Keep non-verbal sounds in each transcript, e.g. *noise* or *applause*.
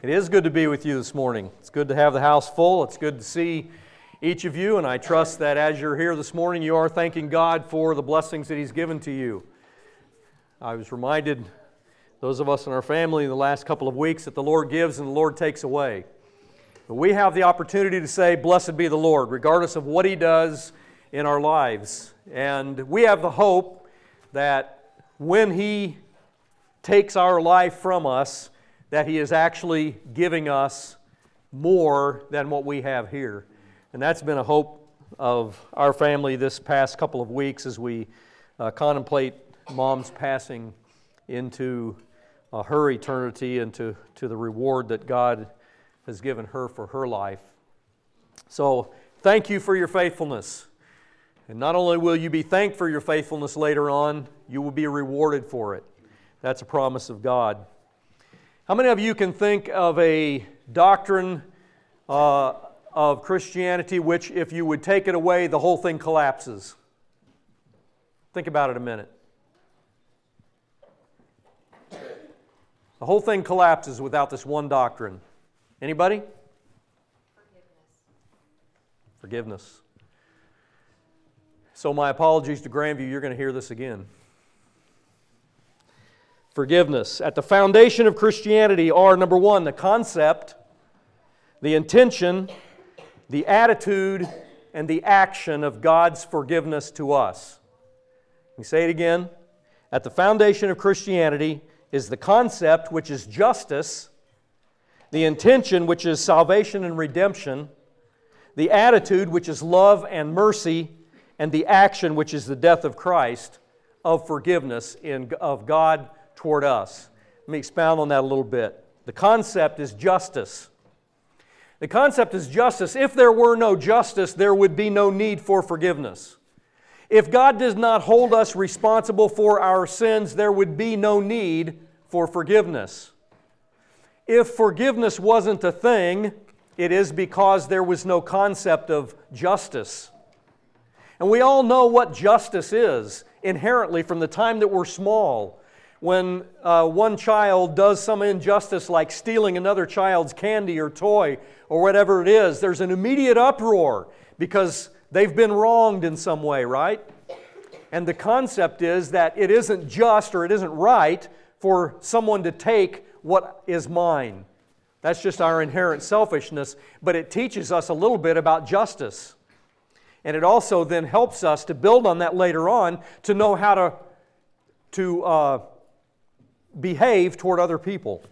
It is good to be with you this morning. It's good to have the house full. It's good to see each of you, and I trust that as you're here this morning, you are thanking God for the blessings that He's given to you. I was reminded, those of us in our family, in the last couple of weeks, that the Lord gives and the Lord takes away. But we have the opportunity to say, Blessed be the Lord, regardless of what He does in our lives. And we have the hope that when He takes our life from us, that He is actually giving us more than what we have here. And that's been a hope of our family this past couple of weeks as we uh, contemplate mom's passing into uh, her eternity and to, to the reward that God has given her for her life. So, thank you for your faithfulness. And not only will you be thanked for your faithfulness later on, you will be rewarded for it. That's a promise of God. How many of you can think of a doctrine uh, of Christianity which, if you would take it away, the whole thing collapses? Think about it a minute. The whole thing collapses without this one doctrine. Anybody? Forgiveness. Forgiveness. So, my apologies to Grandview, you're going to hear this again forgiveness. At the foundation of Christianity are number one, the concept, the intention, the attitude, and the action of God's forgiveness to us. Let me say it again. At the foundation of Christianity is the concept, which is justice, the intention, which is salvation and redemption, the attitude, which is love and mercy, and the action, which is the death of Christ, of forgiveness in, of God toward us. Let me expound on that a little bit. The concept is justice. The concept is justice. If there were no justice, there would be no need for forgiveness. If God does not hold us responsible for our sins, there would be no need for forgiveness. If forgiveness wasn't a thing, it is because there was no concept of justice. And we all know what justice is inherently from the time that we're small when uh, one child does some injustice like stealing another child's candy or toy or whatever it is, there's an immediate uproar because they've been wronged in some way, right? And the concept is that it isn't just or it isn't right for someone to take what is mine. That's just our inherent selfishness, but it teaches us a little bit about justice. And it also then helps us to build on that later on to know how to, to uh, behave toward other people.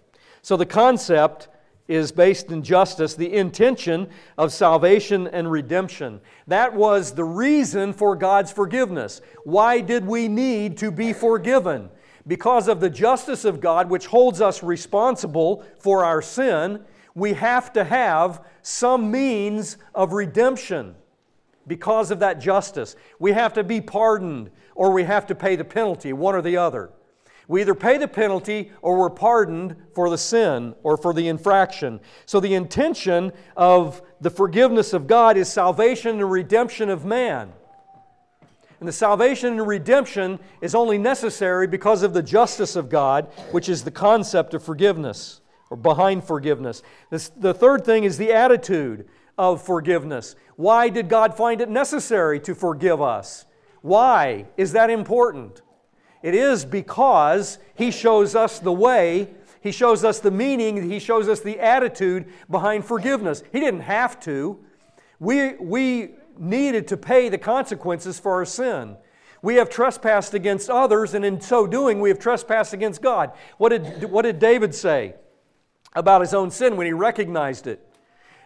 So the concept is based in justice, the intention of salvation and redemption. That was the reason for God's forgiveness. Why did we need to be forgiven? Because of the justice of God, which holds us responsible for our sin, we have to have some means of redemption because of that justice. We have to be pardoned or we have to pay the penalty, one or the other. We either pay the penalty or we're pardoned for the sin or for the infraction. So the intention of the forgiveness of God is salvation and redemption of man. And the salvation and redemption is only necessary because of the justice of God, which is the concept of forgiveness or behind forgiveness. This, the third thing is the attitude of forgiveness. Why did God find it necessary to forgive us? Why is that important? It is because He shows us the way, He shows us the meaning, He shows us the attitude behind forgiveness. He didn't have to. We, we needed to pay the consequences for our sin. We have trespassed against others, and in so doing, we have trespassed against God. What did, what did David say about his own sin when he recognized it?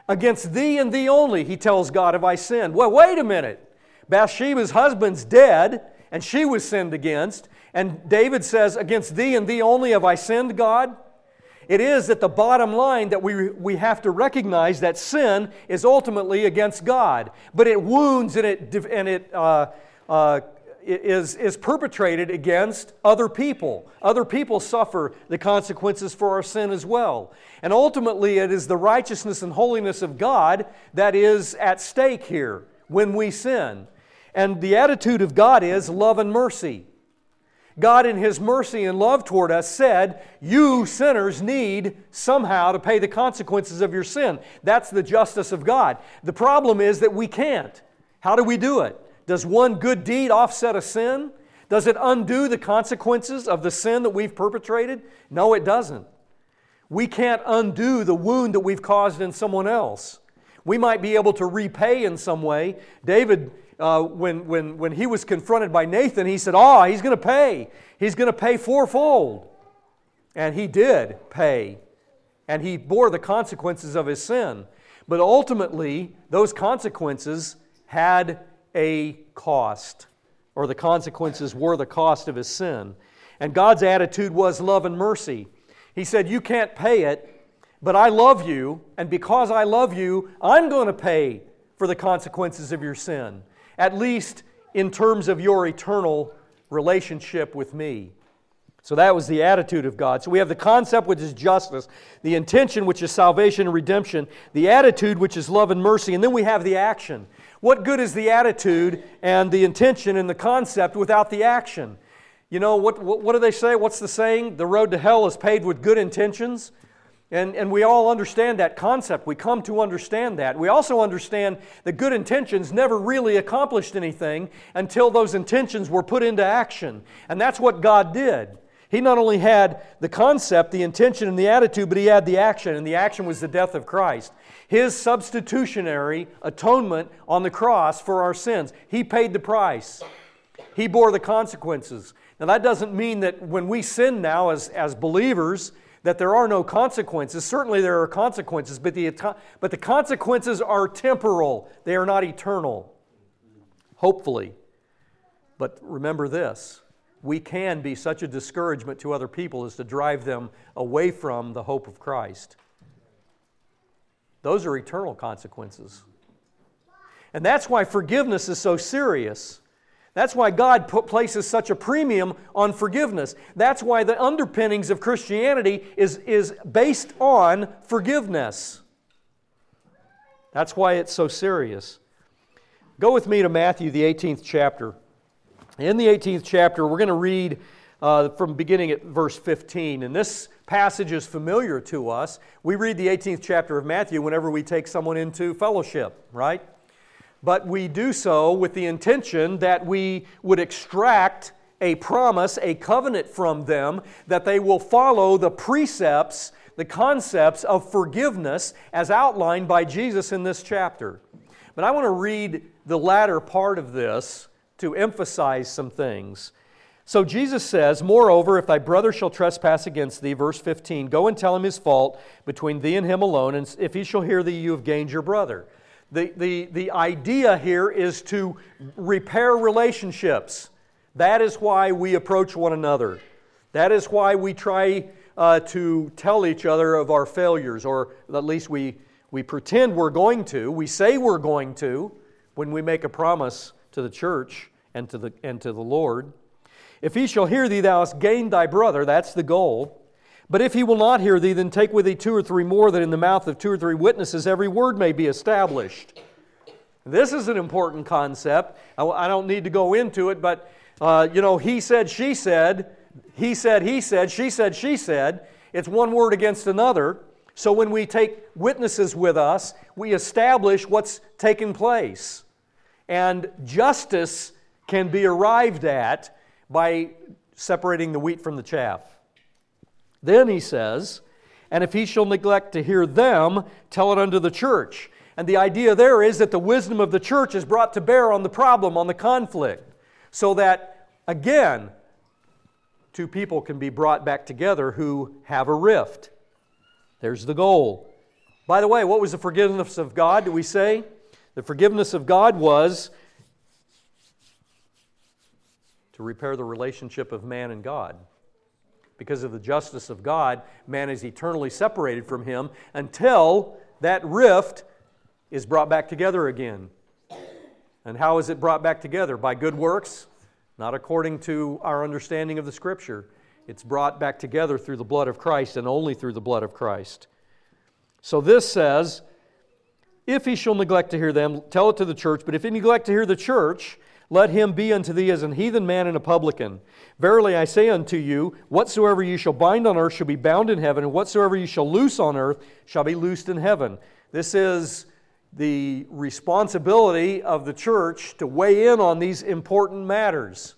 Against thee and thee only, he tells God, have I sinned. Well, wait a minute. Bathsheba's husband's dead, and she was sinned against. And David says, Against thee and thee only have I sinned, God. It is at the bottom line that we, we have to recognize that sin is ultimately against God, but it wounds and it, and it uh, uh, is, is perpetrated against other people. Other people suffer the consequences for our sin as well. And ultimately, it is the righteousness and holiness of God that is at stake here when we sin. And the attitude of God is love and mercy. God, in His mercy and love toward us, said, You sinners need somehow to pay the consequences of your sin. That's the justice of God. The problem is that we can't. How do we do it? Does one good deed offset a sin? Does it undo the consequences of the sin that we've perpetrated? No, it doesn't. We can't undo the wound that we've caused in someone else. We might be able to repay in some way. David, uh, when, when, when he was confronted by Nathan, he said, Oh, he's going to pay. He's going to pay fourfold. And he did pay. And he bore the consequences of his sin. But ultimately, those consequences had a cost, or the consequences were the cost of his sin. And God's attitude was love and mercy. He said, You can't pay it, but I love you, and because I love you, I'm going to pay for the consequences of your sin, at least in terms of your eternal relationship with me. So that was the attitude of God. So we have the concept, which is justice, the intention, which is salvation and redemption, the attitude, which is love and mercy, and then we have the action. What good is the attitude and the intention and the concept without the action? You know, what, what, what do they say? What's the saying? The road to hell is paved with good intentions. And, and we all understand that concept. We come to understand that. We also understand that good intentions never really accomplished anything until those intentions were put into action. And that's what God did. He not only had the concept, the intention, and the attitude, but he had the action, and the action was the death of Christ. His substitutionary atonement on the cross for our sins. He paid the price, he bore the consequences. Now, that doesn't mean that when we sin now as, as believers, that there are no consequences. Certainly there are consequences, but the, but the consequences are temporal, they are not eternal. Hopefully. But remember this we can be such a discouragement to other people as to drive them away from the hope of Christ. Those are eternal consequences. And that's why forgiveness is so serious. That's why God places such a premium on forgiveness. That's why the underpinnings of Christianity is, is based on forgiveness. That's why it's so serious. Go with me to Matthew, the 18th chapter. In the 18th chapter, we're going to read uh, from beginning at verse 15. And this passage is familiar to us. We read the 18th chapter of Matthew whenever we take someone into fellowship, right? But we do so with the intention that we would extract a promise, a covenant from them, that they will follow the precepts, the concepts of forgiveness as outlined by Jesus in this chapter. But I want to read the latter part of this to emphasize some things. So Jesus says, Moreover, if thy brother shall trespass against thee, verse 15, go and tell him his fault between thee and him alone, and if he shall hear thee, you have gained your brother. The, the, the idea here is to repair relationships. That is why we approach one another. That is why we try uh, to tell each other of our failures, or at least we, we pretend we're going to. We say we're going to when we make a promise to the church and to the, and to the Lord. If he shall hear thee, thou hast gained thy brother. That's the goal. But if he will not hear thee, then take with thee two or three more, that in the mouth of two or three witnesses every word may be established. This is an important concept. I don't need to go into it, but uh, you know, he said, she said, he said, he said, she said, she said. It's one word against another. So when we take witnesses with us, we establish what's taken place. And justice can be arrived at by separating the wheat from the chaff. Then he says, And if he shall neglect to hear them, tell it unto the church. And the idea there is that the wisdom of the church is brought to bear on the problem, on the conflict, so that, again, two people can be brought back together who have a rift. There's the goal. By the way, what was the forgiveness of God, do we say? The forgiveness of God was to repair the relationship of man and God. Because of the justice of God, man is eternally separated from him until that rift is brought back together again. And how is it brought back together? By good works? Not according to our understanding of the Scripture. It's brought back together through the blood of Christ and only through the blood of Christ. So this says, if he shall neglect to hear them, tell it to the church. But if he neglect to hear the church, let him be unto thee as an heathen man and a publican. Verily I say unto you, whatsoever you shall bind on earth shall be bound in heaven, and whatsoever you shall loose on earth shall be loosed in heaven. This is the responsibility of the church to weigh in on these important matters.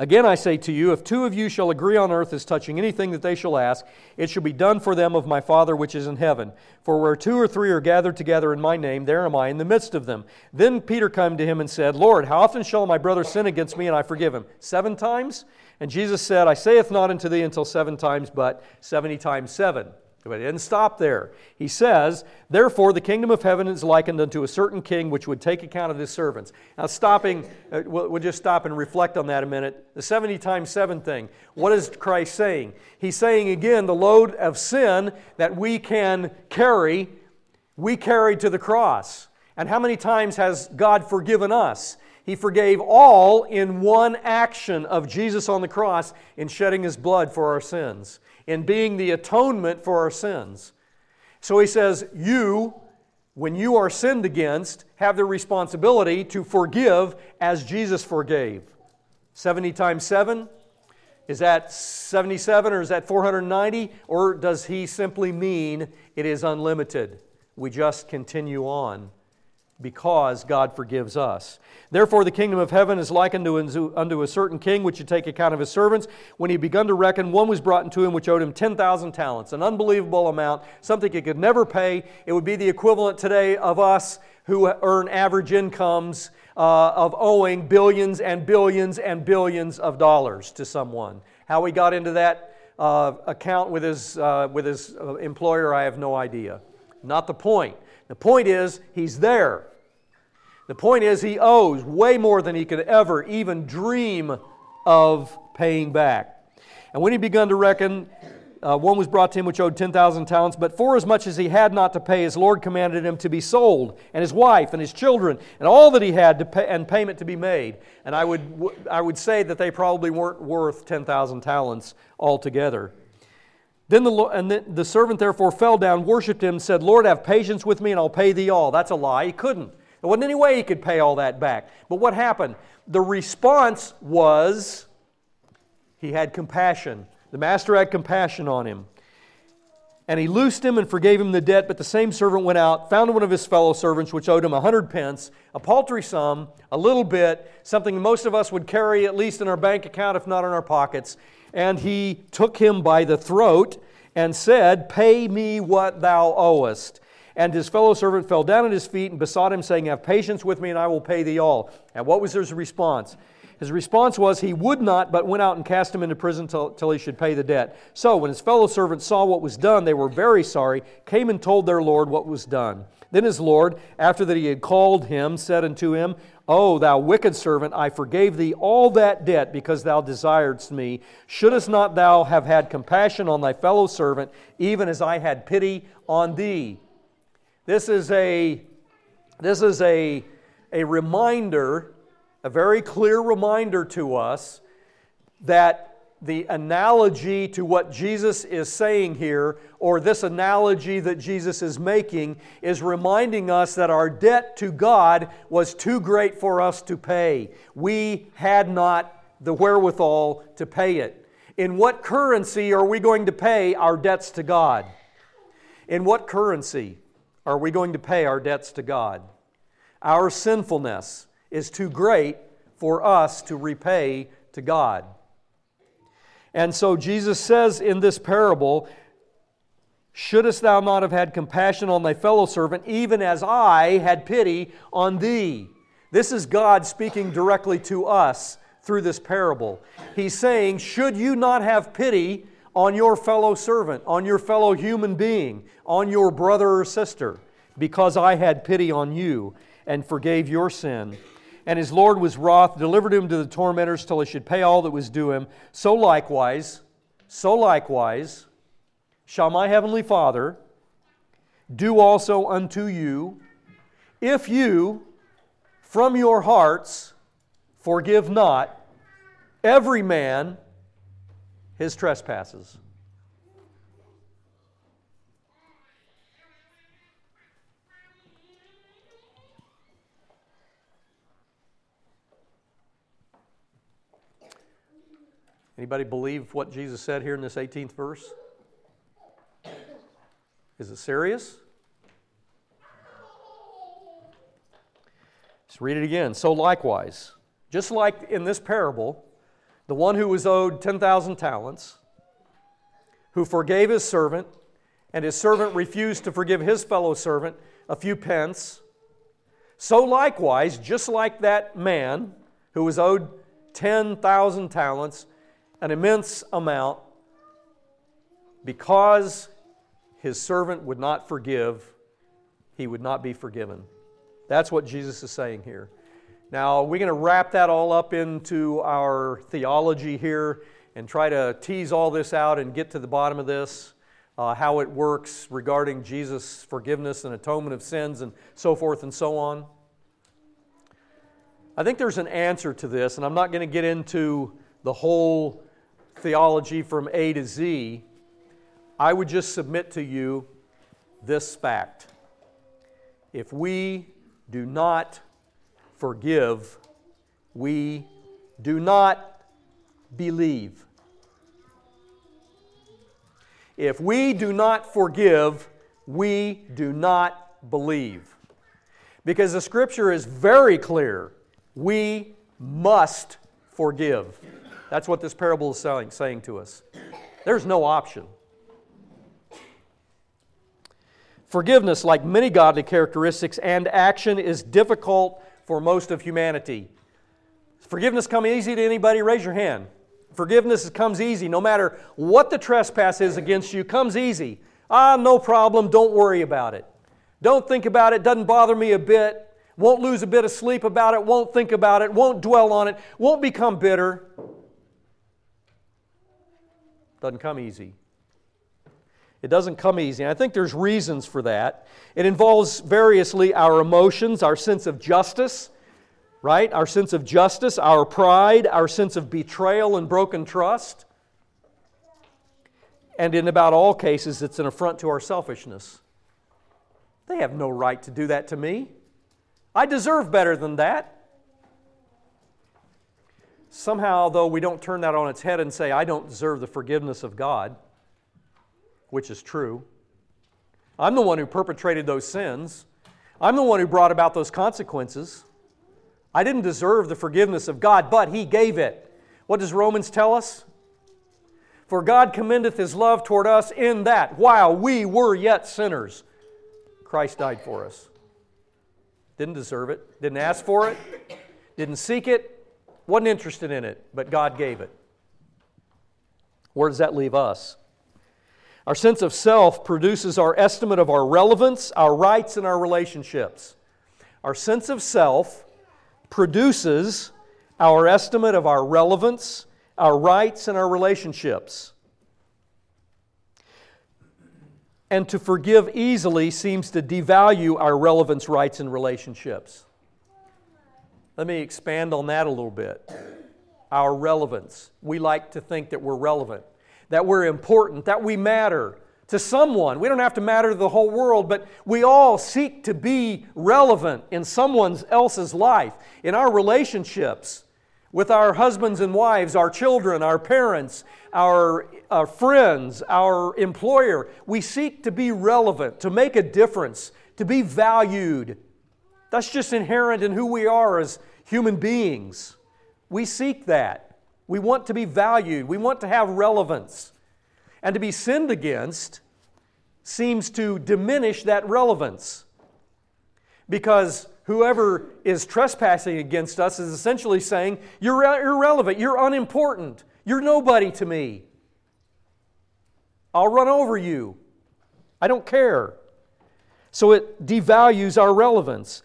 Again, I say to you, if two of you shall agree on earth as touching anything that they shall ask, it shall be done for them of my Father which is in heaven. For where two or three are gathered together in my name, there am I in the midst of them. Then Peter came to him and said, Lord, how often shall my brother sin against me and I forgive him? Seven times? And Jesus said, I saith not unto thee until seven times, but seventy times seven. But he didn't stop there. He says, Therefore, the kingdom of heaven is likened unto a certain king which would take account of his servants. Now, stopping, uh, we'll, we'll just stop and reflect on that a minute. The 70 times 7 thing. What is Christ saying? He's saying again, the load of sin that we can carry, we carried to the cross. And how many times has God forgiven us? He forgave all in one action of Jesus on the cross in shedding his blood for our sins in being the atonement for our sins. So he says, You, when you are sinned against, have the responsibility to forgive as Jesus forgave. 70 times 7? Is that 77 or is that 490? Or does he simply mean it is unlimited? We just continue on because God forgives us. Therefore, the kingdom of heaven is likened unto, unto a certain king which should take account of his servants. When he begun to reckon, one was brought unto him which owed him 10,000 talents, an unbelievable amount, something he could never pay. It would be the equivalent today of us who earn average incomes uh, of owing billions and billions and billions of dollars to someone. How he got into that uh, account with his, uh, with his uh, employer, I have no idea. Not the point. The point is, he's there. The point is, he owes way more than he could ever even dream of paying back. And when he begun to reckon, uh, one was brought to him which owed 10,000 talents, but forasmuch as much as he had not to pay, his Lord commanded him to be sold, and his wife, and his children, and all that he had, to pay, and payment to be made. And I would, I would say that they probably weren't worth 10,000 talents altogether. Then the, and the, the servant therefore fell down, worshipped him, said, Lord, have patience with me, and I'll pay thee all. That's a lie. He couldn't. There wasn't any way he could pay all that back. But what happened? The response was he had compassion. The master had compassion on him. And he loosed him and forgave him the debt. But the same servant went out, found one of his fellow servants, which owed him a hundred pence, a paltry sum, a little bit, something most of us would carry at least in our bank account, if not in our pockets. And he took him by the throat and said, Pay me what thou owest. And his fellow servant fell down at his feet and besought him, saying, Have patience with me, and I will pay thee all. And what was his response? His response was, He would not, but went out and cast him into prison till, till he should pay the debt. So when his fellow servants saw what was done, they were very sorry, came and told their Lord what was done. Then his Lord, after that he had called him, said unto him, O thou wicked servant, I forgave thee all that debt because thou desiredst me. Shouldst not thou have had compassion on thy fellow servant, even as I had pity on thee? This is a, this is a, a reminder, a very clear reminder to us that the analogy to what Jesus is saying here, or this analogy that Jesus is making, is reminding us that our debt to God was too great for us to pay. We had not the wherewithal to pay it. In what currency are we going to pay our debts to God? In what currency? Are we going to pay our debts to God? Our sinfulness is too great for us to repay to God. And so Jesus says in this parable, Shouldest thou not have had compassion on thy fellow servant, even as I had pity on thee? This is God speaking directly to us through this parable. He's saying, Should you not have pity on your fellow servant, on your fellow human being, on your brother or sister, because I had pity on you and forgave your sin. And his Lord was wroth, delivered him to the tormentors till he should pay all that was due him. So likewise, so likewise, shall my heavenly Father do also unto you, if you from your hearts forgive not every man his trespasses. Anybody believe what Jesus said here in this 18th verse? Is it serious? Let's read it again. So, likewise, just like in this parable, the one who was owed 10,000 talents, who forgave his servant, and his servant refused to forgive his fellow servant a few pence, so likewise, just like that man who was owed 10,000 talents, an immense amount, because his servant would not forgive, he would not be forgiven. That's what Jesus is saying here. Now, we're going to wrap that all up into our theology here and try to tease all this out and get to the bottom of this, uh, how it works regarding Jesus' forgiveness and atonement of sins and so forth and so on. I think there's an answer to this, and I'm not going to get into the whole theology from A to Z. I would just submit to you this fact. If we do not forgive, we do not believe. If we do not forgive, we do not believe. Because the scripture is very clear we must forgive. That's what this parable is saying, saying to us. There's no option. Forgiveness, like many godly characteristics and action, is difficult for most of humanity. Forgiveness come easy to anybody? Raise your hand. Forgiveness comes easy. No matter what the trespass is against you, comes easy. Ah, no problem. Don't worry about it. Don't think about it. Doesn't bother me a bit. Won't lose a bit of sleep about it. Won't think about it. Won't dwell on it. Won't become bitter. Doesn't come easy. It doesn't come easy. And I think there's reasons for that. It involves variously our emotions, our sense of justice, right? Our sense of justice, our pride, our sense of betrayal and broken trust. And in about all cases, it's an affront to our selfishness. They have no right to do that to me. I deserve better than that. Somehow, though, we don't turn that on its head and say, I don't deserve the forgiveness of God which is true. I'm the one who perpetrated those sins. I'm the one who brought about those consequences. I didn't deserve the forgiveness of God, but He gave it. What does Romans tell us? For God commendeth His love toward us in that, while we were yet sinners, Christ died for us. Didn't deserve it, didn't ask for it, didn't seek it, wasn't interested in it, but God gave it. Where does that leave us? Our sense of self produces our estimate of our relevance, our rights, and our relationships. Our sense of self produces our estimate of our relevance, our rights, and our relationships. And to forgive easily seems to devalue our relevance, rights, and relationships. Let me expand on that a little bit. Our relevance. We like to think that we're relevant that we're important, that we matter to someone. We don't have to matter to the whole world, but we all seek to be relevant in someone else's life, in our relationships with our husbands and wives, our children, our parents, our, our friends, our employer. We seek to be relevant, to make a difference, to be valued. That's just inherent in who we are as human beings. We seek that. We want to be valued, we want to have relevance. And to be sinned against seems to diminish that relevance. Because whoever is trespassing against us is essentially saying, You're irrelevant, you're unimportant, you're nobody to me. I'll run over you. I don't care. So it devalues our relevance.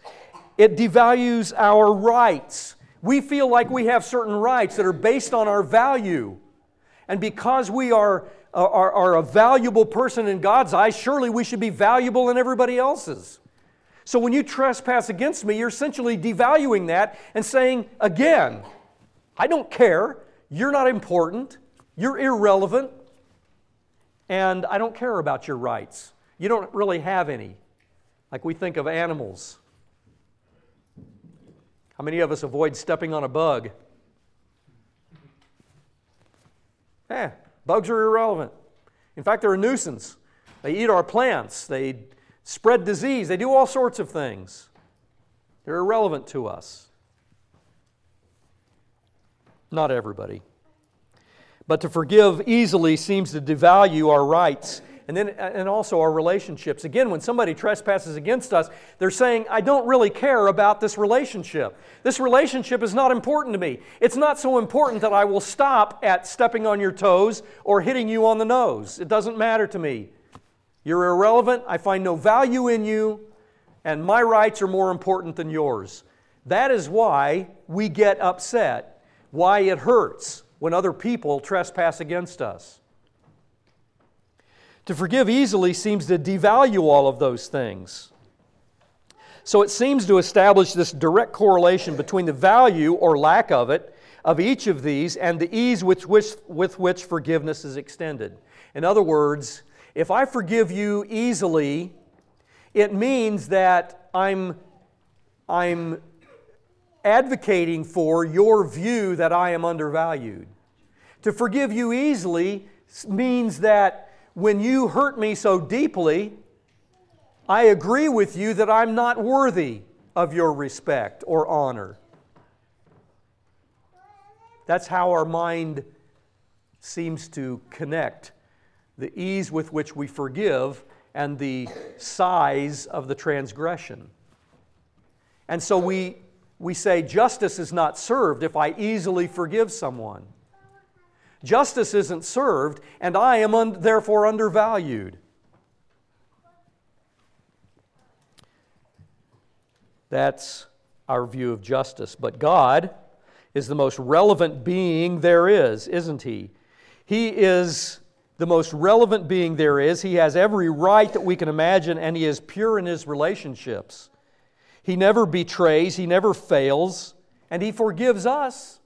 It devalues our rights. We feel like we have certain rights that are based on our value. And because we are, are, are a valuable person in God's eyes, surely we should be valuable in everybody else's. So when you trespass against me, you're essentially devaluing that and saying, again, I don't care. You're not important. You're irrelevant. And I don't care about your rights. You don't really have any. Like we think of animals. How many of us avoid stepping on a bug? Eh, bugs are irrelevant. In fact, they're a nuisance. They eat our plants, they spread disease, they do all sorts of things. They're irrelevant to us. Not everybody. But to forgive easily seems to devalue our rights and then and also our relationships. Again, when somebody trespasses against us, they're saying, I don't really care about this relationship. This relationship is not important to me. It's not so important that I will stop at stepping on your toes or hitting you on the nose. It doesn't matter to me. You're irrelevant. I find no value in you, and my rights are more important than yours. That is why we get upset, why it hurts when other people trespass against us. To forgive easily seems to devalue all of those things. So it seems to establish this direct correlation between the value or lack of it of each of these and the ease with which, with which forgiveness is extended. In other words, if I forgive you easily, it means that I'm, I'm advocating for your view that I am undervalued. To forgive you easily means that when you hurt me so deeply, I agree with you that I'm not worthy of your respect or honor. That's how our mind seems to connect the ease with which we forgive and the size of the transgression. And so we, we say justice is not served if I easily forgive someone. Justice isn't served, and I am un- therefore undervalued. That's our view of justice. But God is the most relevant being there is, isn't He? He is the most relevant being there is. He has every right that we can imagine, and He is pure in His relationships. He never betrays, He never fails, and He forgives us.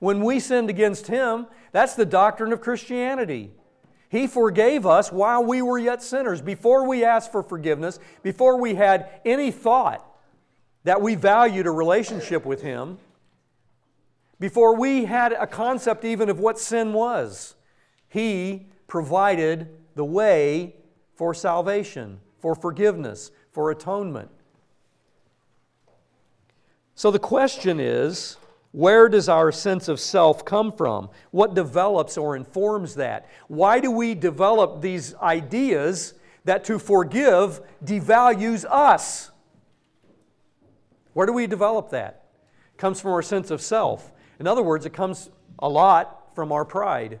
When we sinned against Him, that's the doctrine of Christianity. He forgave us while we were yet sinners, before we asked for forgiveness, before we had any thought that we valued a relationship with Him, before we had a concept even of what sin was. He provided the way for salvation, for forgiveness, for atonement. So the question is where does our sense of self come from? What develops or informs that? Why do we develop these ideas that to forgive devalues us? Where do we develop that? It comes from our sense of self. In other words, it comes a lot from our pride.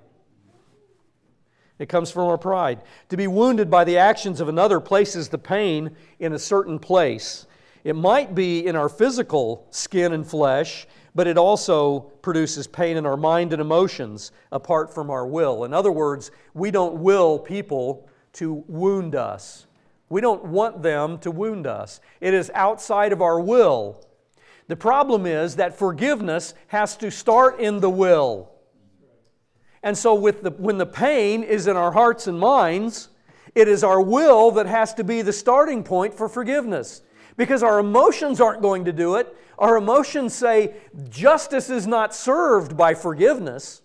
It comes from our pride. To be wounded by the actions of another places the pain in a certain place. It might be in our physical skin and flesh, but it also produces pain in our mind and emotions apart from our will. In other words, we don't will people to wound us. We don't want them to wound us. It is outside of our will. The problem is that forgiveness has to start in the will. And so, with the, when the pain is in our hearts and minds, it is our will that has to be the starting point for forgiveness. Because our emotions aren't going to do it, our emotions say justice is not served by forgiveness.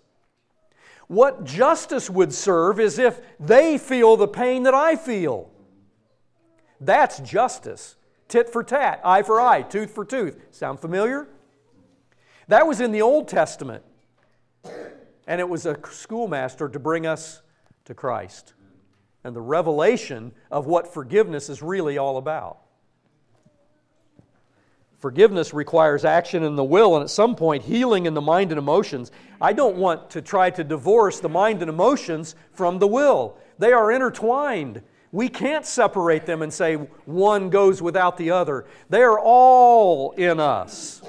What justice would serve is if they feel the pain that I feel. That's justice. Tit for tat, eye for eye, tooth for tooth. Sound familiar? That was in the Old Testament. And it was a schoolmaster to bring us to Christ and the revelation of what forgiveness is really all about. Forgiveness requires action in the will and at some point healing in the mind and emotions. I don't want to try to divorce the mind and emotions from the will, they are intertwined. We can't separate them and say one goes without the other. They are all in us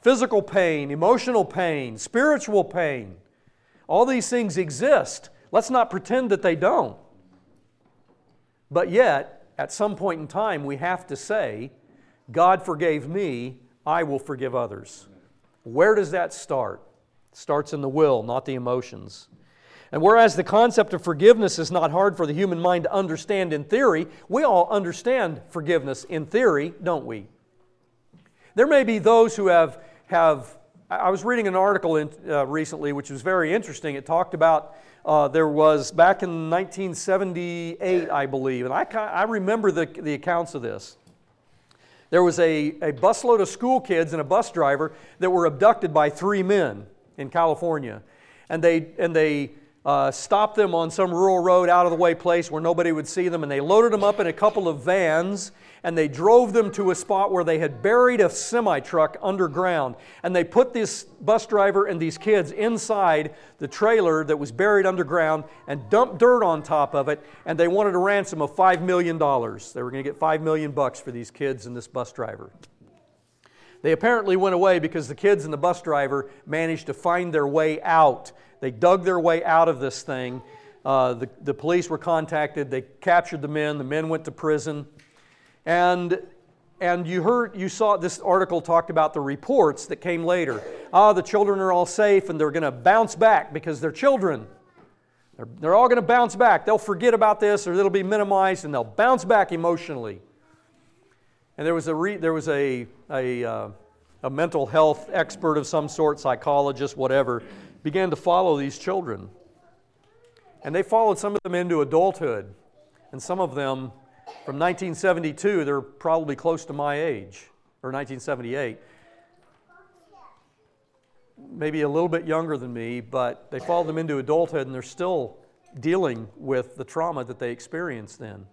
physical pain, emotional pain, spiritual pain. All these things exist. Let's not pretend that they don't. But yet, at some point in time, we have to say, God forgave me, I will forgive others. Where does that start? It starts in the will, not the emotions. And whereas the concept of forgiveness is not hard for the human mind to understand in theory, we all understand forgiveness in theory, don't we? There may be those who have, have I was reading an article in, uh, recently which was very interesting. It talked about uh, there was back in 1978, I believe, and I, I remember the, the accounts of this. There was a, a busload of school kids and a bus driver that were abducted by three men in California. And they, and they uh, stopped them on some rural road out of the way place where nobody would see them, and they loaded them up in a couple of vans and they drove them to a spot where they had buried a semi truck underground. And they put this bus driver and these kids inside the trailer that was buried underground and dumped dirt on top of it. And they wanted a ransom of $5 million. They were going to get 5 million bucks for these kids and this bus driver. They apparently went away because the kids and the bus driver managed to find their way out. They dug their way out of this thing. Uh, the, the police were contacted. They captured the men. The men went to prison. And, and you heard, you saw this article talked about the reports that came later. Ah, the children are all safe and they're going to bounce back because they're children. They're, they're all going to bounce back. They'll forget about this or it'll be minimized and they'll bounce back emotionally. And there was a, re, there was a, a, uh, a mental health expert of some sort, psychologist, whatever, began to follow these children. And they followed some of them into adulthood. And some of them from 1972, they're probably close to my age, or 1978. Maybe a little bit younger than me, but they followed them into adulthood and they're still dealing with the trauma that they experienced then.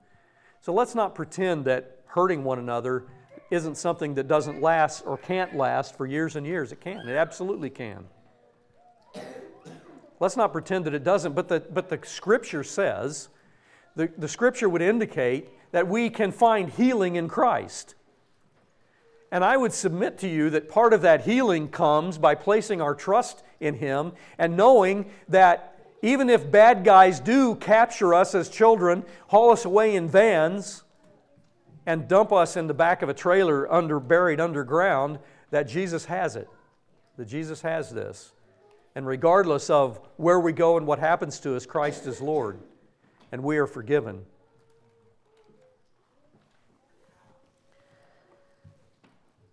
So let's not pretend that hurting one another isn't something that doesn't last or can't last for years and years. It can, it absolutely can. Let's not pretend that it doesn't, but the, but the scripture says, the, the scripture would indicate that we can find healing in Christ. And I would submit to you that part of that healing comes by placing our trust in Him and knowing that even if bad guys do capture us as children, haul us away in vans, and dump us in the back of a trailer under, buried underground, that Jesus has it. That Jesus has this. And regardless of where we go and what happens to us, Christ is Lord, and we are forgiven.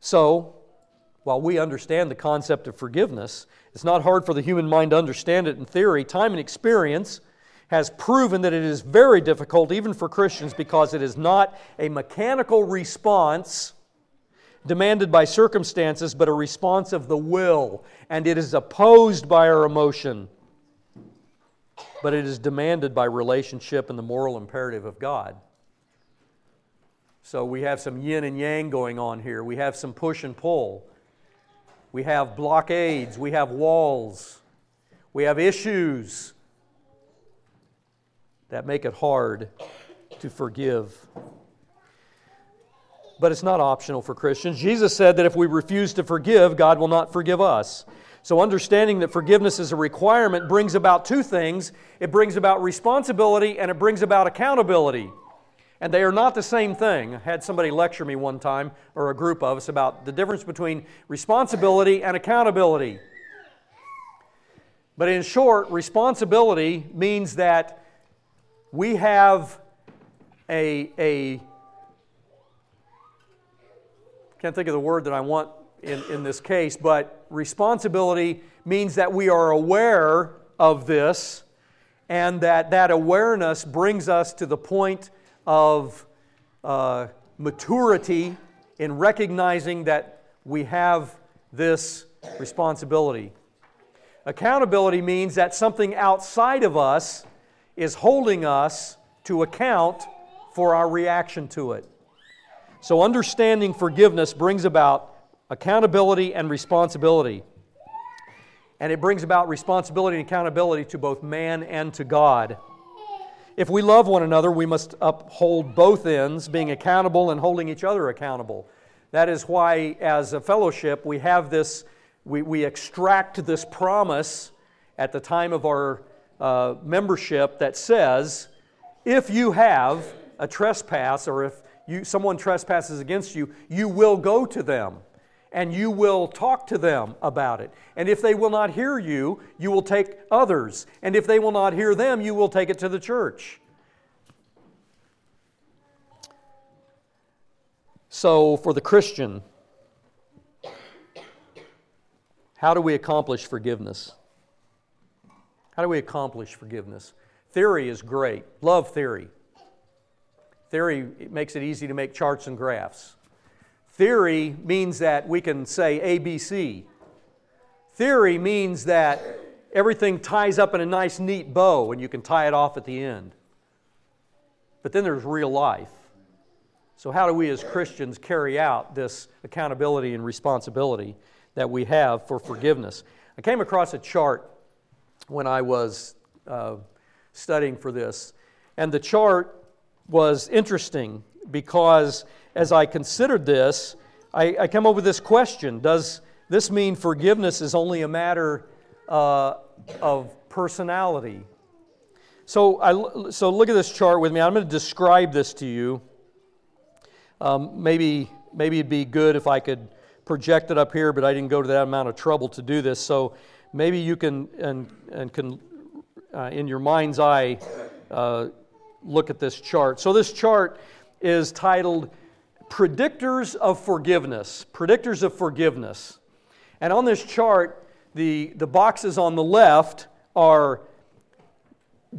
So, while we understand the concept of forgiveness, it's not hard for the human mind to understand it in theory. Time and experience has proven that it is very difficult, even for Christians, because it is not a mechanical response demanded by circumstances, but a response of the will, and it is opposed by our emotion, but it is demanded by relationship and the moral imperative of God. So we have some yin and yang going on here. We have some push and pull. We have blockades. We have walls. We have issues that make it hard to forgive. But it's not optional for Christians. Jesus said that if we refuse to forgive, God will not forgive us. So, understanding that forgiveness is a requirement brings about two things it brings about responsibility and it brings about accountability. And they are not the same thing. I had somebody lecture me one time, or a group of us, about the difference between responsibility and accountability. But in short, responsibility means that we have a, a can't think of the word that I want in, in this case, but responsibility means that we are aware of this and that that awareness brings us to the point of uh, maturity in recognizing that we have this responsibility. Accountability means that something outside of us is holding us to account for our reaction to it. So, understanding forgiveness brings about accountability and responsibility. And it brings about responsibility and accountability to both man and to God. If we love one another, we must uphold both ends, being accountable and holding each other accountable. That is why, as a fellowship, we have this, we, we extract this promise at the time of our uh, membership that says, if you have a trespass or if you, someone trespasses against you, you will go to them and you will talk to them about it. And if they will not hear you, you will take others. And if they will not hear them, you will take it to the church. So, for the Christian, How do we accomplish forgiveness? How do we accomplish forgiveness? Theory is great. Love theory. Theory it makes it easy to make charts and graphs. Theory means that we can say ABC. Theory means that everything ties up in a nice, neat bow and you can tie it off at the end. But then there's real life. So, how do we as Christians carry out this accountability and responsibility that we have for forgiveness? I came across a chart when I was uh, studying for this, and the chart was interesting because as I considered this, I, I come up with this question Does this mean forgiveness is only a matter uh, of personality? So, I, so look at this chart with me. I'm going to describe this to you. Um, maybe, maybe it'd be good if I could project it up here, but I didn't go to that amount of trouble to do this. So maybe you can, and, and can uh, in your mind's eye, uh, look at this chart. So this chart is titled Predictors of Forgiveness. Predictors of Forgiveness. And on this chart, the, the boxes on the left are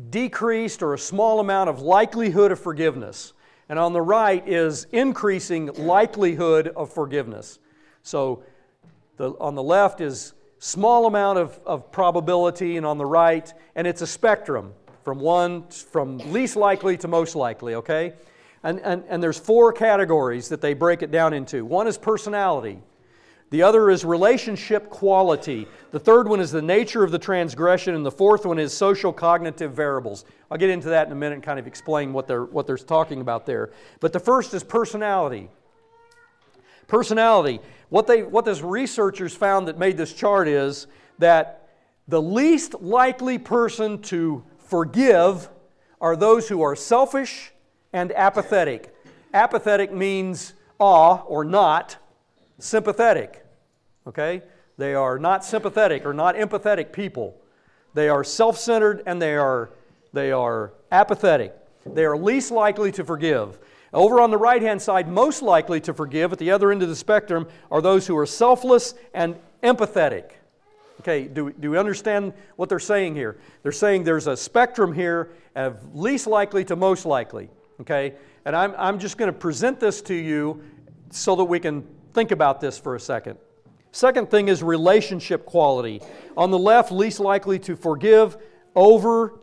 decreased or a small amount of likelihood of forgiveness. And on the right is increasing likelihood of forgiveness. So the, on the left is small amount of, of probability, and on the right, and it's a spectrum from one from least likely to most likely, okay? And, and, and there's four categories that they break it down into. One is personality. The other is relationship quality. The third one is the nature of the transgression, and the fourth one is social cognitive variables. I'll get into that in a minute and kind of explain what they're, what they're talking about there. But the first is personality. Personality. What, they, what this researchers found that made this chart is that the least likely person to forgive are those who are selfish and apathetic. Apathetic means awe or not sympathetic. Okay? They are not sympathetic or not empathetic people. They are self centered and they are, they are apathetic. They are least likely to forgive. Over on the right hand side, most likely to forgive at the other end of the spectrum are those who are selfless and empathetic. Okay, do, do we understand what they're saying here? They're saying there's a spectrum here of least likely to most likely. Okay, and I'm, I'm just going to present this to you so that we can think about this for a second. Second thing is relationship quality. On the left, least likely to forgive, over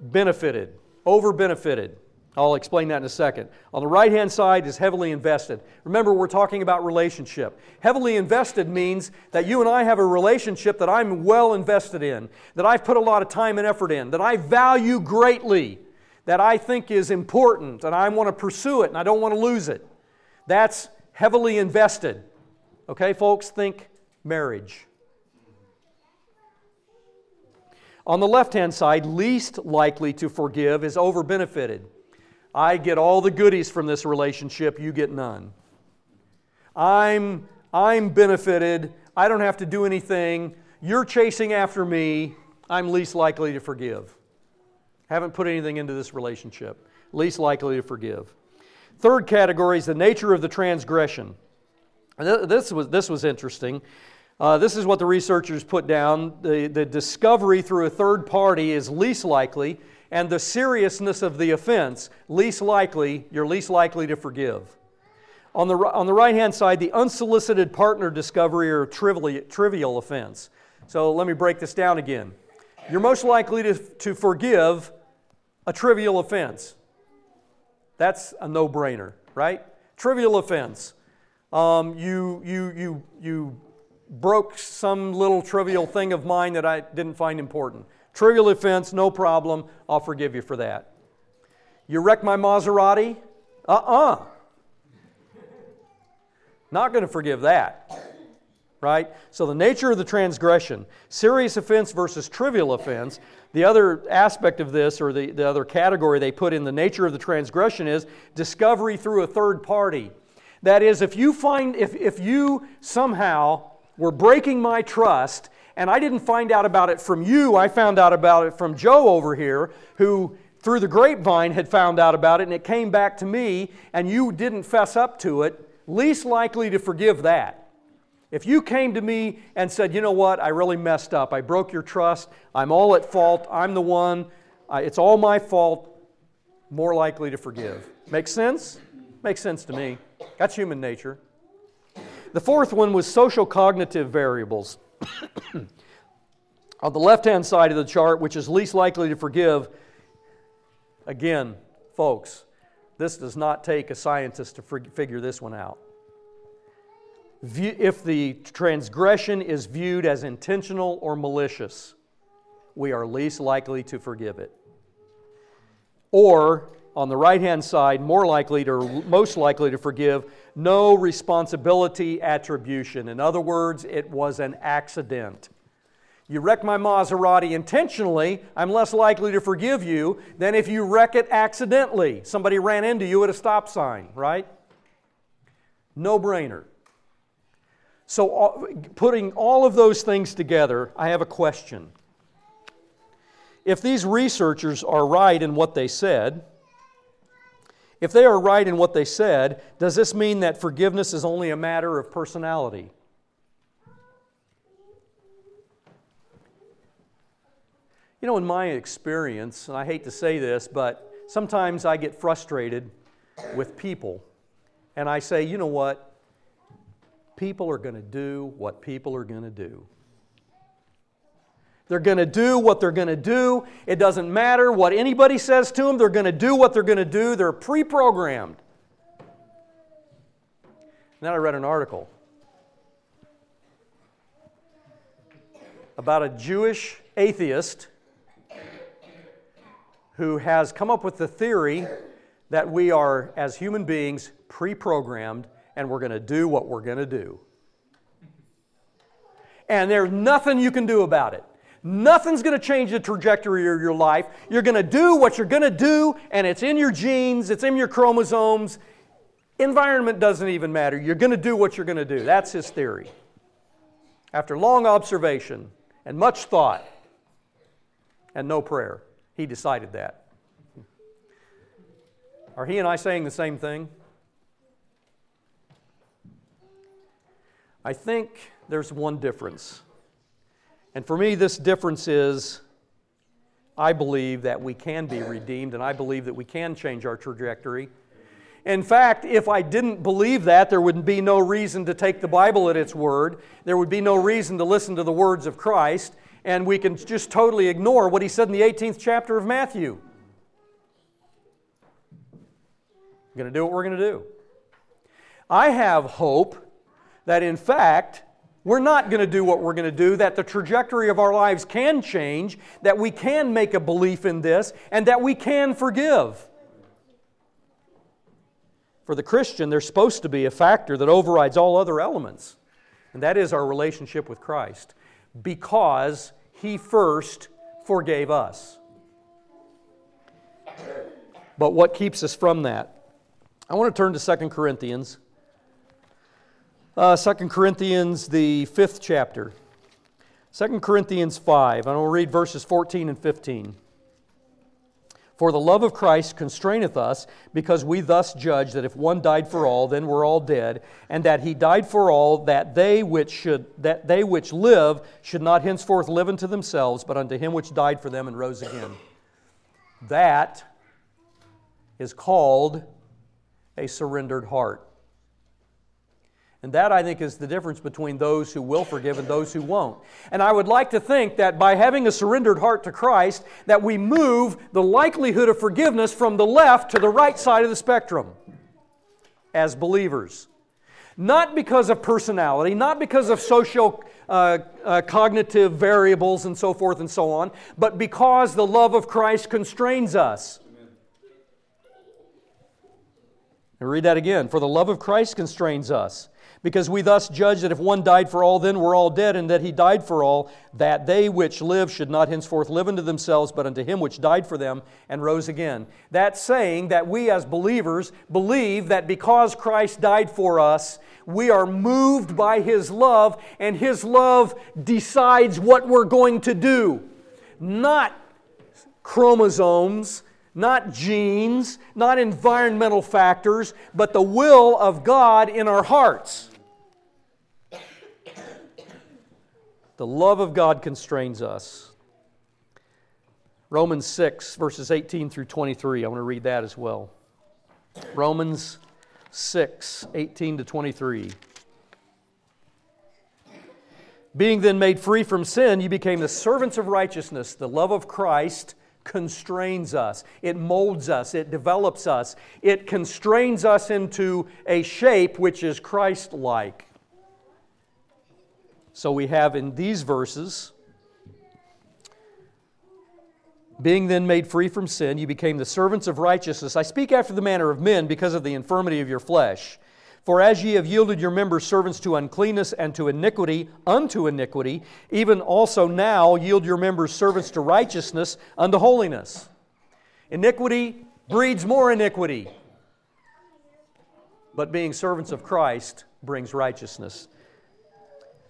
benefited. Over benefited. I'll explain that in a second. On the right hand side is heavily invested. Remember, we're talking about relationship. Heavily invested means that you and I have a relationship that I'm well invested in, that I've put a lot of time and effort in, that I value greatly, that I think is important, and I want to pursue it and I don't want to lose it. That's heavily invested. Okay, folks, think marriage. On the left hand side, least likely to forgive is over benefited. I get all the goodies from this relationship, you get none. I'm, I'm benefited, I don't have to do anything, you're chasing after me, I'm least likely to forgive. Haven't put anything into this relationship, least likely to forgive. Third category is the nature of the transgression. This was, this was interesting. Uh, this is what the researchers put down. The, the discovery through a third party is least likely, and the seriousness of the offense, least likely, you're least likely to forgive. On the, on the right hand side, the unsolicited partner discovery or trivial, trivial offense. So let me break this down again. You're most likely to, to forgive a trivial offense. That's a no brainer, right? Trivial offense um, you, you, you, you broke some little trivial thing of mine that I didn't find important. Trivial offense, no problem. I'll forgive you for that. You wrecked my Maserati? Uh uh-uh. uh Not going to forgive that. Right? So, the nature of the transgression, serious offense versus trivial offense. The other aspect of this, or the, the other category they put in the nature of the transgression, is discovery through a third party. That is, if you find, if, if you somehow were breaking my trust and I didn't find out about it from you, I found out about it from Joe over here, who through the grapevine had found out about it and it came back to me and you didn't fess up to it, least likely to forgive that. If you came to me and said, you know what, I really messed up, I broke your trust, I'm all at fault, I'm the one, it's all my fault, more likely to forgive. Makes sense? Makes sense to me. That's human nature. The fourth one was social cognitive variables. *coughs* On the left hand side of the chart, which is least likely to forgive, again, folks, this does not take a scientist to figure this one out if the transgression is viewed as intentional or malicious, we are least likely to forgive it. Or, on the right hand side, more likely to, most likely to forgive, no responsibility attribution. In other words, it was an accident. You wreck my Maserati intentionally, I'm less likely to forgive you than if you wreck it accidentally. Somebody ran into you at a stop sign, right? No brainer. So, uh, putting all of those things together, I have a question. If these researchers are right in what they said, if they are right in what they said, does this mean that forgiveness is only a matter of personality? You know, in my experience, and I hate to say this, but sometimes I get frustrated with people, and I say, you know what? people are going to do what people are going to do. They're going to do what they're going to do. It doesn't matter what anybody says to them, they're going to do what they're going to do. They're pre programmed. Then I read an article about a Jewish atheist who has come up with the theory that we are, as human beings, pre programmed and we're going to do what we're going to do. And there's nothing you can do about it. Nothing's going to change the trajectory of your life. You're going to do what you're going to do, and it's in your genes, it's in your chromosomes. Environment doesn't even matter. You're going to do what you're going to do. That's his theory. After long observation and much thought and no prayer, he decided that. Are he and I saying the same thing? I think there's one difference. And for me, this difference is I believe that we can be redeemed, and I believe that we can change our trajectory. In fact, if I didn't believe that, there would be no reason to take the Bible at its word. There would be no reason to listen to the words of Christ, and we can just totally ignore what he said in the 18th chapter of Matthew. We're going to do what we're going to do. I have hope that in fact, we're not going to do what we're going to do, that the trajectory of our lives can change, that we can make a belief in this, and that we can forgive. For the Christian, there's supposed to be a factor that overrides all other elements, and that is our relationship with Christ, because He first forgave us. But what keeps us from that? I want to turn to 2 Corinthians uh, 2 Corinthians, the fifth chapter. 2 Corinthians 5. I will read verses 14 and 15. For the love of Christ constraineth us, because we thus judge that if one died for all, then we're all dead, and that he died for all, that they which should that they which live should not henceforth live unto themselves, but unto him which died for them and rose again. That is called a surrendered heart. And that, I think, is the difference between those who will forgive and those who won't. And I would like to think that by having a surrendered heart to Christ, that we move the likelihood of forgiveness from the left to the right side of the spectrum as believers. Not because of personality, not because of social uh, uh, cognitive variables and so forth and so on, but because the love of Christ constrains us. And read that again. For the love of Christ constrains us because we thus judge that if one died for all, then we're all dead, and that he died for all, that they which live should not henceforth live unto themselves, but unto him which died for them and rose again. That's saying that we as believers believe that because Christ died for us, we are moved by his love, and his love decides what we're going to do. Not chromosomes, not genes, not environmental factors, but the will of God in our hearts. The love of God constrains us. Romans 6, verses 18 through 23. I want to read that as well. Romans 6, 18 to 23. Being then made free from sin, you became the servants of righteousness. The love of Christ constrains us, it molds us, it develops us, it constrains us into a shape which is Christ like. So we have in these verses, being then made free from sin, you became the servants of righteousness. I speak after the manner of men because of the infirmity of your flesh. For as ye have yielded your members servants to uncleanness and to iniquity, unto iniquity, even also now yield your members servants to righteousness, unto holiness. Iniquity breeds more iniquity. But being servants of Christ brings righteousness.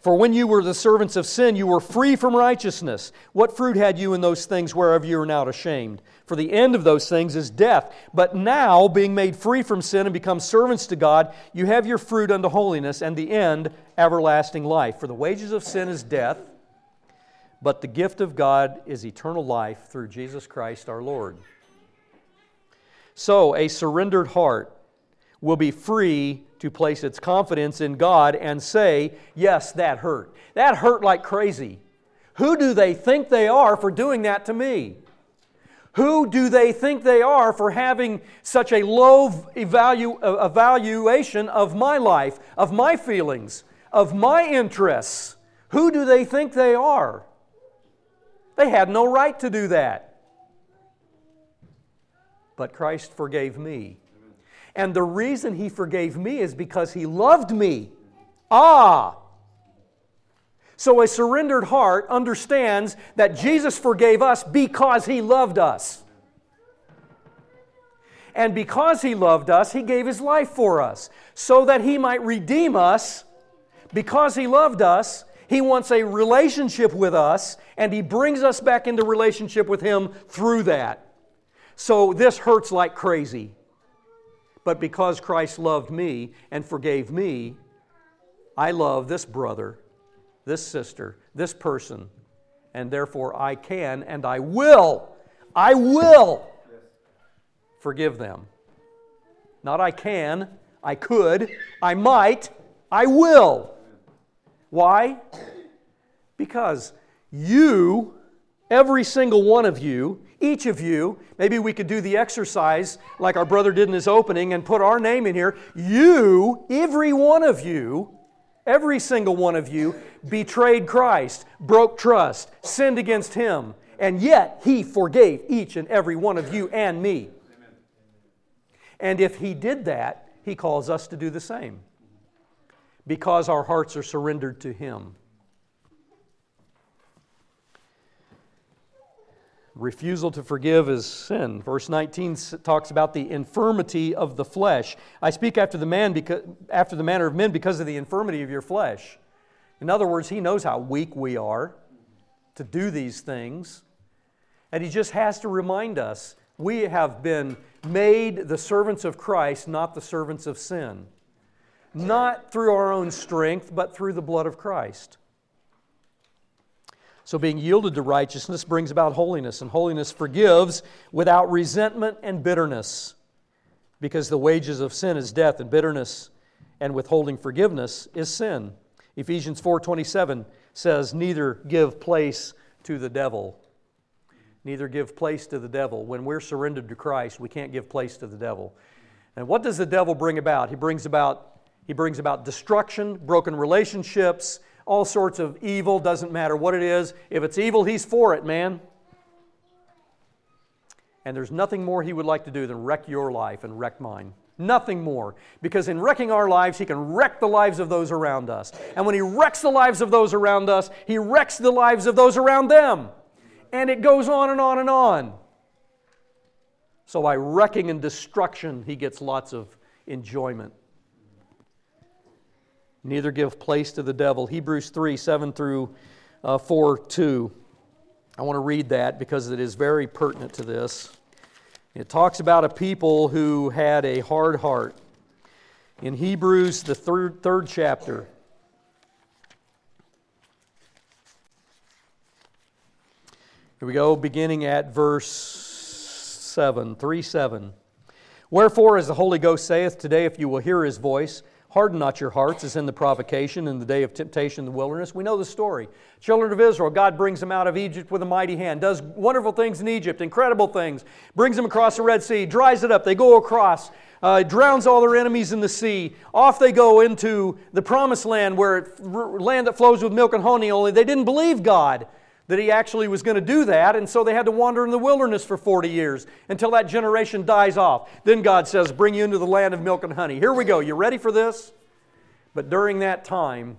For when you were the servants of sin, you were free from righteousness. What fruit had you in those things whereof you are now ashamed? For the end of those things is death. But now, being made free from sin and become servants to God, you have your fruit unto holiness, and the end, everlasting life. For the wages of sin is death, but the gift of God is eternal life through Jesus Christ our Lord. So, a surrendered heart will be free to place its confidence in God and say, Yes, that hurt. That hurt like crazy. Who do they think they are for doing that to me? Who do they think they are for having such a low evalu- evaluation of my life, of my feelings, of my interests? Who do they think they are? They had no right to do that. But Christ forgave me. And the reason he forgave me is because he loved me. Ah! So a surrendered heart understands that Jesus forgave us because he loved us. And because he loved us, he gave his life for us so that he might redeem us. Because he loved us, he wants a relationship with us, and he brings us back into relationship with him through that. So this hurts like crazy. But because Christ loved me and forgave me, I love this brother, this sister, this person, and therefore I can and I will, I will forgive them. Not I can, I could, I might, I will. Why? Because you, every single one of you, each of you, maybe we could do the exercise like our brother did in his opening and put our name in here. You, every one of you, every single one of you, betrayed Christ, broke trust, sinned against him, and yet he forgave each and every one of you and me. And if he did that, he calls us to do the same because our hearts are surrendered to him. Refusal to forgive is sin. Verse 19 talks about the infirmity of the flesh. I speak after the, man because, after the manner of men because of the infirmity of your flesh. In other words, he knows how weak we are to do these things. And he just has to remind us we have been made the servants of Christ, not the servants of sin. Not through our own strength, but through the blood of Christ. So, being yielded to righteousness brings about holiness, and holiness forgives without resentment and bitterness. Because the wages of sin is death, and bitterness and withholding forgiveness is sin. Ephesians 4:27 says, "Neither give place to the devil." Neither give place to the devil. When we're surrendered to Christ, we can't give place to the devil. And what does the devil bring about? He brings about he brings about destruction, broken relationships, all sorts of evil, doesn't matter what it is. If it's evil, he's for it, man. And there's nothing more he would like to do than wreck your life and wreck mine. Nothing more. Because in wrecking our lives, he can wreck the lives of those around us. And when he wrecks the lives of those around us, he wrecks the lives of those around them. And it goes on and on and on. So by wrecking and destruction, he gets lots of enjoyment neither give place to the devil. Hebrews 3 7 through uh, 4 2. I want to read that because it is very pertinent to this. It talks about a people who had a hard heart. In Hebrews, the third, third chapter, Here we go, beginning at verse 7, 3 7. Wherefore, as the Holy Ghost saith, today, if you will hear his voice, harden not your hearts as in the provocation in the day of temptation in the wilderness. We know the story. Children of Israel, God brings them out of Egypt with a mighty hand, does wonderful things in Egypt, incredible things, brings them across the Red Sea, dries it up, they go across. Uh, drowns all their enemies in the sea. Off they go into the promised land, where land that flows with milk and honey. Only they didn't believe God that he actually was going to do that, and so they had to wander in the wilderness for 40 years until that generation dies off. Then God says, Bring you into the land of milk and honey. Here we go. You ready for this? But during that time,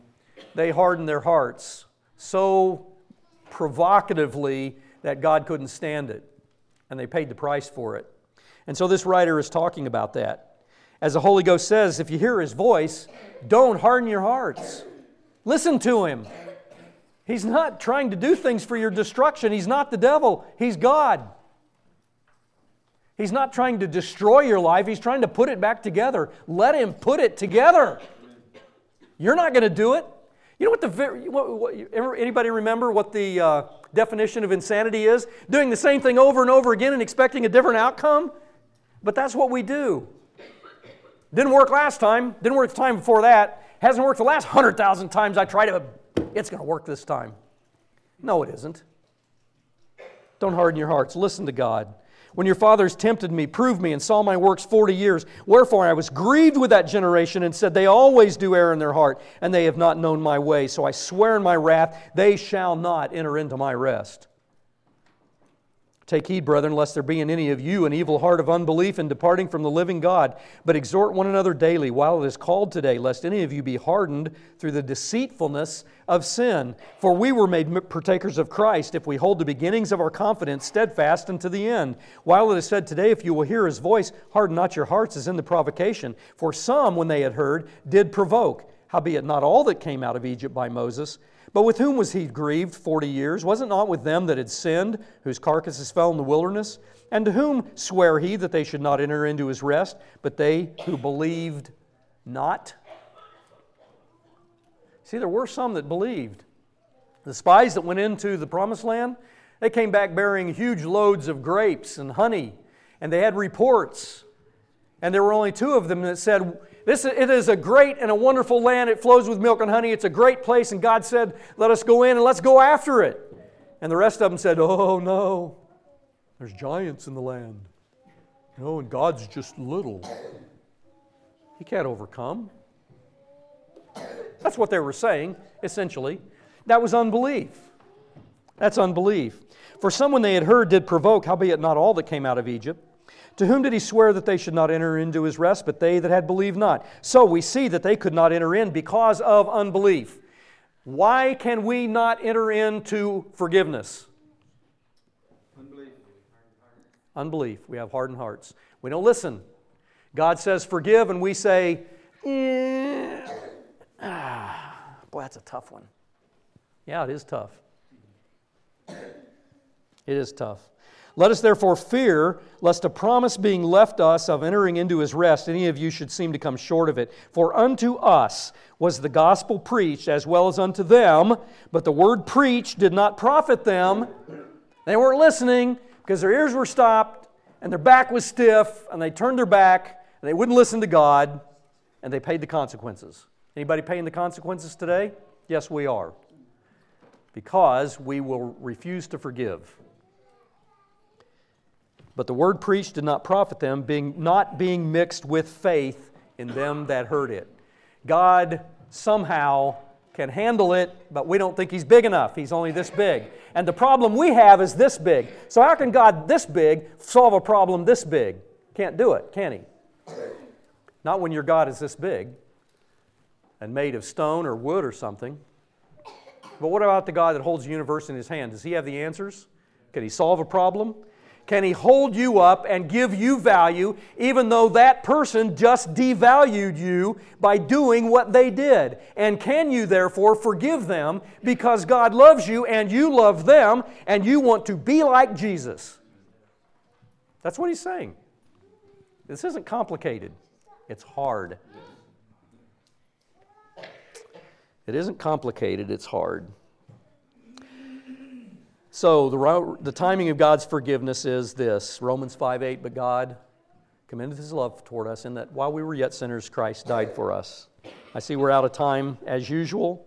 they hardened their hearts so provocatively that God couldn't stand it, and they paid the price for it. And so this writer is talking about that. As the Holy Ghost says, if you hear his voice, don't harden your hearts. Listen to him. He's not trying to do things for your destruction. He's not the devil, He's God. He's not trying to destroy your life, He's trying to put it back together. Let Him put it together. You're not going to do it. You know what the what, what, anybody remember what the uh, definition of insanity is? Doing the same thing over and over again and expecting a different outcome. But that's what we do. Didn't work last time. Didn't work the time before that. Hasn't worked the last hundred thousand times I tried to it's going to work this time. No, it isn't. Don't harden your hearts. Listen to God. When your fathers tempted me, proved me, and saw my works forty years, wherefore I was grieved with that generation and said, They always do err in their heart, and they have not known my way. So I swear in my wrath, they shall not enter into my rest. Take heed, brethren, lest there be in any of you an evil heart of unbelief in departing from the living God. But exhort one another daily while it is called today, lest any of you be hardened through the deceitfulness of sin. For we were made partakers of Christ if we hold the beginnings of our confidence steadfast unto the end. While it is said today, if you will hear his voice, harden not your hearts as in the provocation. For some, when they had heard, did provoke. Howbeit, not all that came out of Egypt by Moses but with whom was he grieved forty years? Was it not with them that had sinned, whose carcasses fell in the wilderness? And to whom sware he that they should not enter into his rest, but they who believed not? See, there were some that believed. The spies that went into the promised land, they came back bearing huge loads of grapes and honey, and they had reports. And there were only two of them that said, this, it is a great and a wonderful land. It flows with milk and honey. It's a great place. And God said, Let us go in and let's go after it. And the rest of them said, Oh, no. There's giants in the land. No, and God's just little. He can't overcome. That's what they were saying, essentially. That was unbelief. That's unbelief. For someone they had heard did provoke, howbeit not all that came out of Egypt. To whom did he swear that they should not enter into his rest, but they that had believed not? So we see that they could not enter in because of unbelief. Why can we not enter into forgiveness? Unbelief. Unbelief. We have hardened hearts. We don't listen. God says forgive, and we say, eh. ah, boy, that's a tough one. Yeah, it is tough. It is tough. Let us therefore fear, lest a promise being left us of entering into his rest, any of you should seem to come short of it. For unto us was the gospel preached, as well as unto them, but the word preached did not profit them. They weren't listening because their ears were stopped and their back was stiff, and they turned their back, and they wouldn't listen to God, and they paid the consequences. Anybody paying the consequences today? Yes, we are. Because we will refuse to forgive. But the word preached did not profit them, being not being mixed with faith in them that heard it. God somehow can handle it, but we don't think he's big enough. He's only this big. And the problem we have is this big. So how can God this big solve a problem this big? Can't do it, can he? Not when your God is this big and made of stone or wood or something. But what about the God that holds the universe in his hand? Does he have the answers? Can he solve a problem? Can He hold you up and give you value even though that person just devalued you by doing what they did? And can you therefore forgive them because God loves you and you love them and you want to be like Jesus? That's what He's saying. This isn't complicated, it's hard. It isn't complicated, it's hard. So the, the timing of God's forgiveness is this Romans 5 8, but God commended his love toward us in that while we were yet sinners, Christ died for us. I see we're out of time as usual.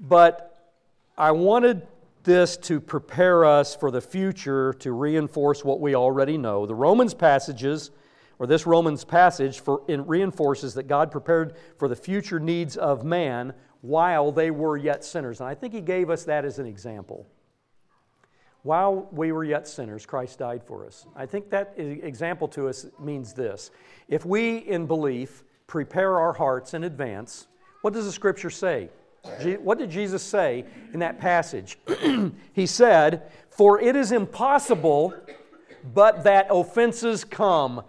But I wanted this to prepare us for the future to reinforce what we already know. The Romans passages, or this Romans passage, for, reinforces that God prepared for the future needs of man while they were yet sinners. And I think he gave us that as an example. While we were yet sinners, Christ died for us. I think that example to us means this. If we, in belief, prepare our hearts in advance, what does the scripture say? What did Jesus say in that passage? *clears throat* he said, For it is impossible but that offenses come.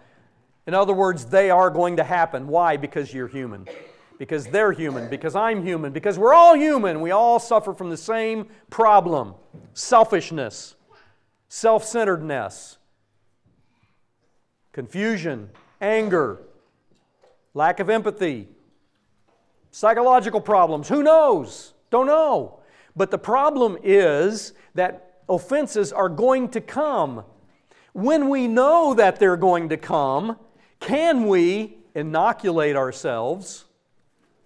In other words, they are going to happen. Why? Because you're human because they're human, because I'm human, because we're all human. We all suffer from the same problem selfishness, self centeredness, confusion, anger, lack of empathy, psychological problems. Who knows? Don't know. But the problem is that offenses are going to come. When we know that they're going to come, can we inoculate ourselves?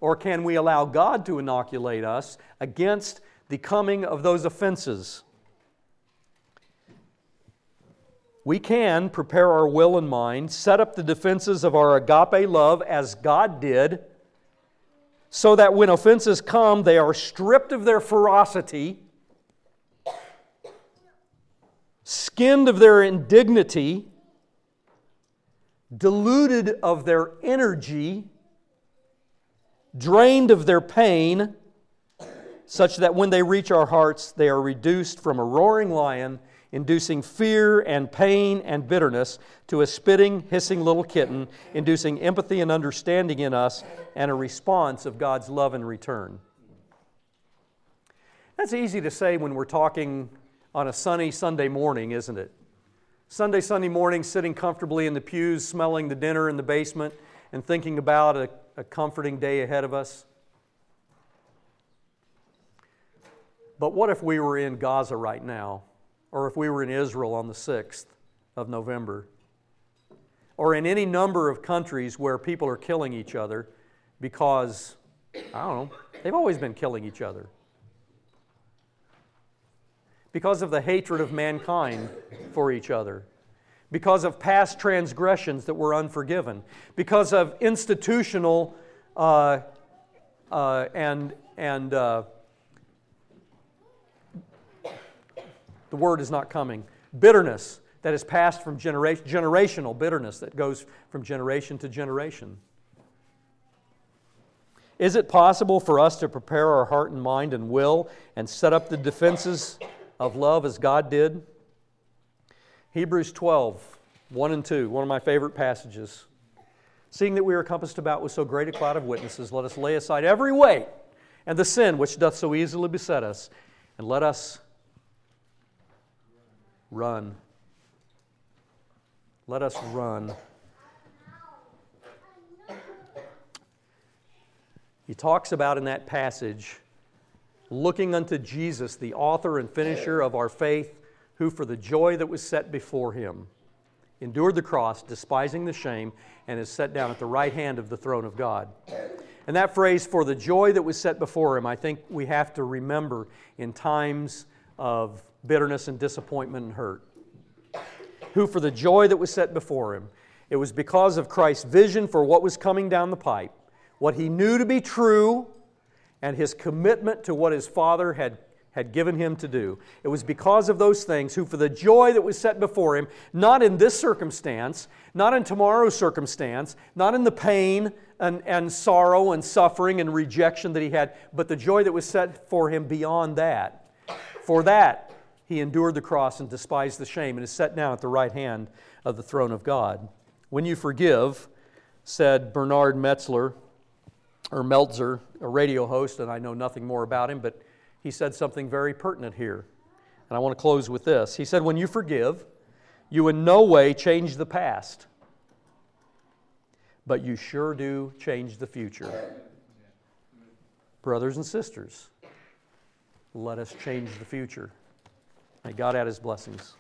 Or can we allow God to inoculate us against the coming of those offenses? We can prepare our will and mind, set up the defenses of our agape love as God did, so that when offenses come, they are stripped of their ferocity, skinned of their indignity, diluted of their energy drained of their pain, such that when they reach our hearts, they are reduced from a roaring lion, inducing fear and pain and bitterness, to a spitting, hissing little kitten, inducing empathy and understanding in us and a response of God's love in return. That's easy to say when we're talking on a sunny Sunday morning, isn't it? Sunday, Sunday morning, sitting comfortably in the pews, smelling the dinner in the basement, and thinking about a a comforting day ahead of us. But what if we were in Gaza right now, or if we were in Israel on the 6th of November, or in any number of countries where people are killing each other because, I don't know, they've always been killing each other? Because of the hatred of mankind for each other because of past transgressions that were unforgiven, because of institutional uh, uh, and, and uh, the word is not coming, bitterness that is passed from generation, generational bitterness that goes from generation to generation. Is it possible for us to prepare our heart and mind and will and set up the defenses of love as God did? Hebrews 12, 1 and 2, one of my favorite passages. Seeing that we are compassed about with so great a cloud of witnesses, let us lay aside every weight and the sin which doth so easily beset us, and let us run. Let us run. He talks about in that passage looking unto Jesus, the author and finisher of our faith who for the joy that was set before him endured the cross, despising the shame, and is set down at the right hand of the throne of God. And that phrase, for the joy that was set before him, I think we have to remember in times of bitterness and disappointment and hurt. Who, for the joy that was set before him, it was because of Christ's vision for what was coming down the pipe, what he knew to be true, and his commitment to what his Father had had given him to do. It was because of those things who, for the joy that was set before him, not in this circumstance, not in tomorrow's circumstance, not in the pain and, and sorrow and suffering and rejection that he had, but the joy that was set for him beyond that. For that, he endured the cross and despised the shame and is set down at the right hand of the throne of God. When you forgive, said Bernard Metzler, or Meltzer, a radio host, and I know nothing more about him, but he said something very pertinent here. And I want to close with this. He said, When you forgive, you in no way change the past, but you sure do change the future. Brothers and sisters, let us change the future. May God add his blessings.